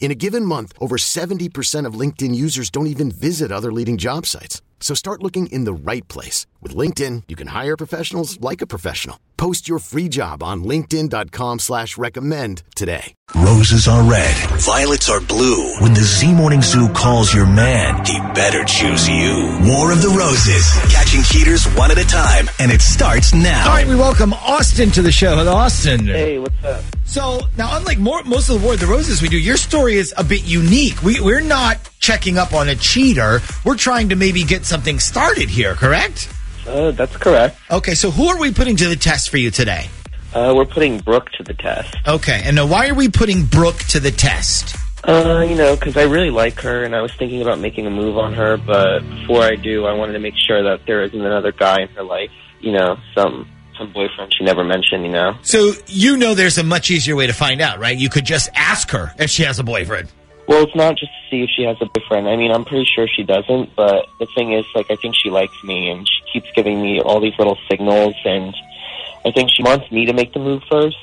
In a given month, over 70% of LinkedIn users don't even visit other leading job sites. So start looking in the right place. With LinkedIn, you can hire professionals like a professional. Post your free job on linkedin.com slash recommend today. Roses are red, violets are blue. When the Z Morning Zoo calls your man, he better choose you. War of the Roses, catching cheaters one at a time, and it starts now. All right, we welcome Austin to the show. Hello, Austin. Hey, what's up? So now, unlike more, most of the War of the Roses we do, your story is a bit unique. We, we're not checking up on a cheater. We're trying to maybe get something started here, correct? Uh, that's correct. Okay, so who are we putting to the test for you today? Uh, we're putting Brooke to the test. Okay, and now why are we putting Brooke to the test? Uh, you know, because I really like her, and I was thinking about making a move on her. But before I do, I wanted to make sure that there isn't another guy in her life. You know, some some boyfriend she never mentioned. You know. So you know there's a much easier way to find out, right? You could just ask her if she has a boyfriend. Well, it's not just to see if she has a boyfriend. I mean, I'm pretty sure she doesn't. But the thing is, like, I think she likes me, and she keeps giving me all these little signals, and I think she wants me to make the move first.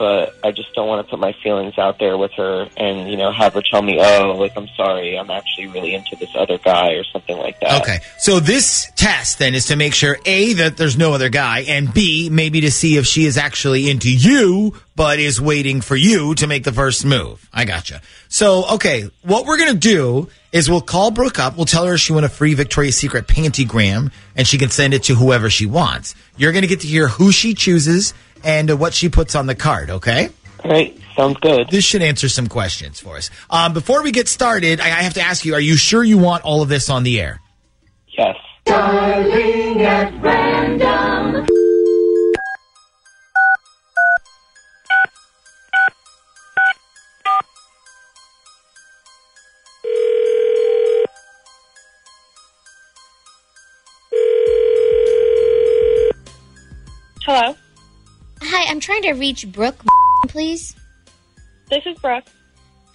But I just don't want to put my feelings out there with her, and you know, have her tell me, "Oh, like I'm sorry, I'm actually really into this other guy" or something like that. Okay. So this test then is to make sure A, that there's no other guy, and B, maybe to see if she is actually into you, but is waiting for you to make the first move. I gotcha. So, okay, what we're going to do is we'll call Brooke up. We'll tell her she won a free Victoria's Secret pantygram, and she can send it to whoever she wants. You're going to get to hear who she chooses and uh, what she puts on the card, okay? All right, sounds good. This should answer some questions for us. Um, before we get started, I I have to ask you, are you sure you want all of this on the air? Yes. Hello, trying to reach Brooke, please. this is Brooke.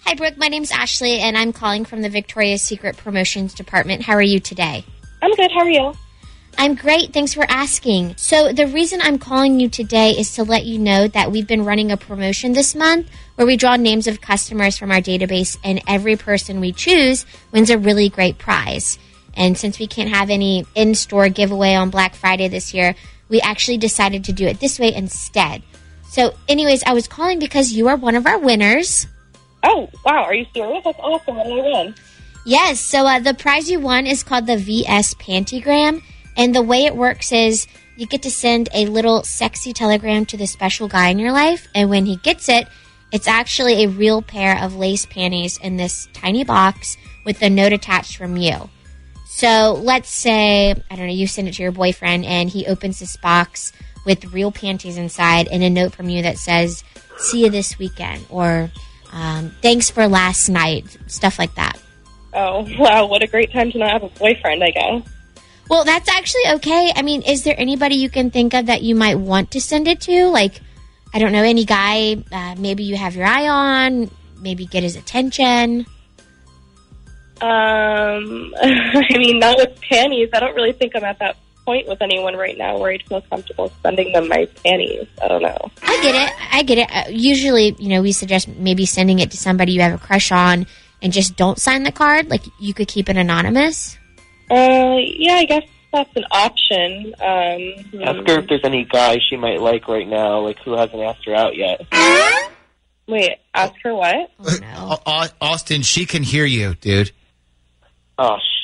Hi, Brooke. My name's Ashley, and I'm calling from the Victoria's Secret Promotions Department. How are you today? I'm good. How are you? I'm great. Thanks for asking. So, the reason I'm calling you today is to let you know that we've been running a promotion this month where we draw names of customers from our database, and every person we choose wins a really great prize. And since we can't have any in store giveaway on Black Friday this year, we actually decided to do it this way instead. So, anyways, I was calling because you are one of our winners. Oh, wow. Are you serious? That's awesome. What did I win? Yes, so uh, the prize you won is called the VS Pantygram. And the way it works is you get to send a little sexy telegram to the special guy in your life. And when he gets it, it's actually a real pair of lace panties in this tiny box with a note attached from you. So let's say, I don't know, you send it to your boyfriend and he opens this box with real panties inside and a note from you that says, see you this weekend or um, thanks for last night, stuff like that. Oh, wow. What a great time to not have a boyfriend, I guess. Well, that's actually okay. I mean, is there anybody you can think of that you might want to send it to? Like, I don't know, any guy uh, maybe you have your eye on, maybe get his attention. Um, I mean, not with panties. I don't really think I'm at that point with anyone right now where I'd feel comfortable sending them my panties. I don't know. I get it. I get it. Uh, usually, you know, we suggest maybe sending it to somebody you have a crush on and just don't sign the card. Like, you could keep it anonymous. Uh, yeah, I guess that's an option. Um, Ask her if there's any guy she might like right now, like who hasn't asked her out yet. wait, ask her what? Oh, no. Au- Au- Austin, she can hear you, dude. Oh, sh-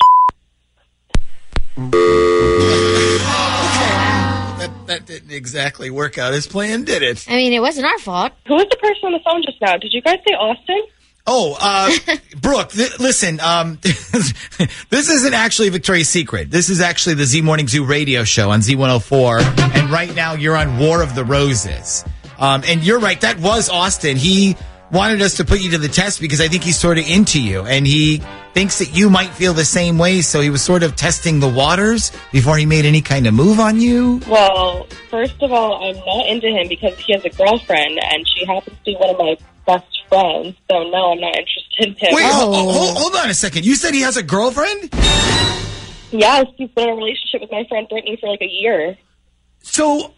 That, that didn't exactly work out as planned, did it? I mean, it wasn't our fault. Who was the person on the phone just now? Did you guys say Austin? Oh, uh, Brooke, th- listen, um, this isn't actually Victoria's Secret. This is actually the Z Morning Zoo radio show on Z104. And right now you're on War of the Roses. Um, and you're right. That was Austin. He wanted us to put you to the test because I think he's sort of into you and he thinks that you might feel the same way. So he was sort of testing the waters before he made any kind of move on you. Well, first of all, I'm not into him because he has a girlfriend and she happens to be one of my best friends. So no, I'm not interested in him. Wait, Oh. ho- ho- hold on a second. You said he has a girlfriend? Yes, he's been in a relationship with my friend Brittany for like a year. So w-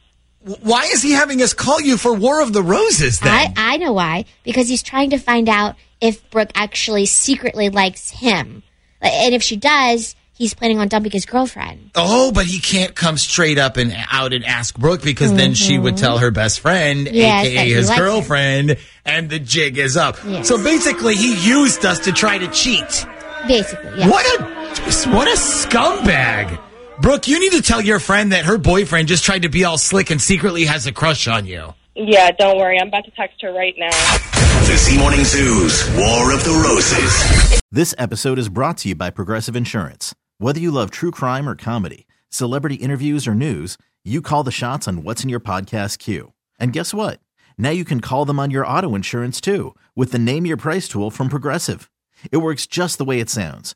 why is he having us call you for War of the Roses then? I, I know why. Because he's trying to find out if Brooke actually secretly likes him. And if she does, he's planning on dumping his girlfriend. Oh, but he can't come straight up and out and ask Brooke because then she would tell her best friend, Mm-hmm. Yes, aka his girlfriend, and the jig is up. Yes. So basically, he used us to try to cheat. Basically, yeah. What a what a scumbag! Brooke, you need to tell your friend that her boyfriend just tried to be all slick and secretly has a crush on you. Yeah, don't worry. I'm about to text her right now. The Z Morning Zoo's War of the Roses. This episode is brought to you by Progressive Insurance. Whether you love true crime or comedy, celebrity interviews or news, you call the shots on what's in your podcast queue. And guess what? Now you can call them on your auto insurance too with the Name Your Price tool from Progressive. It works just the way it sounds.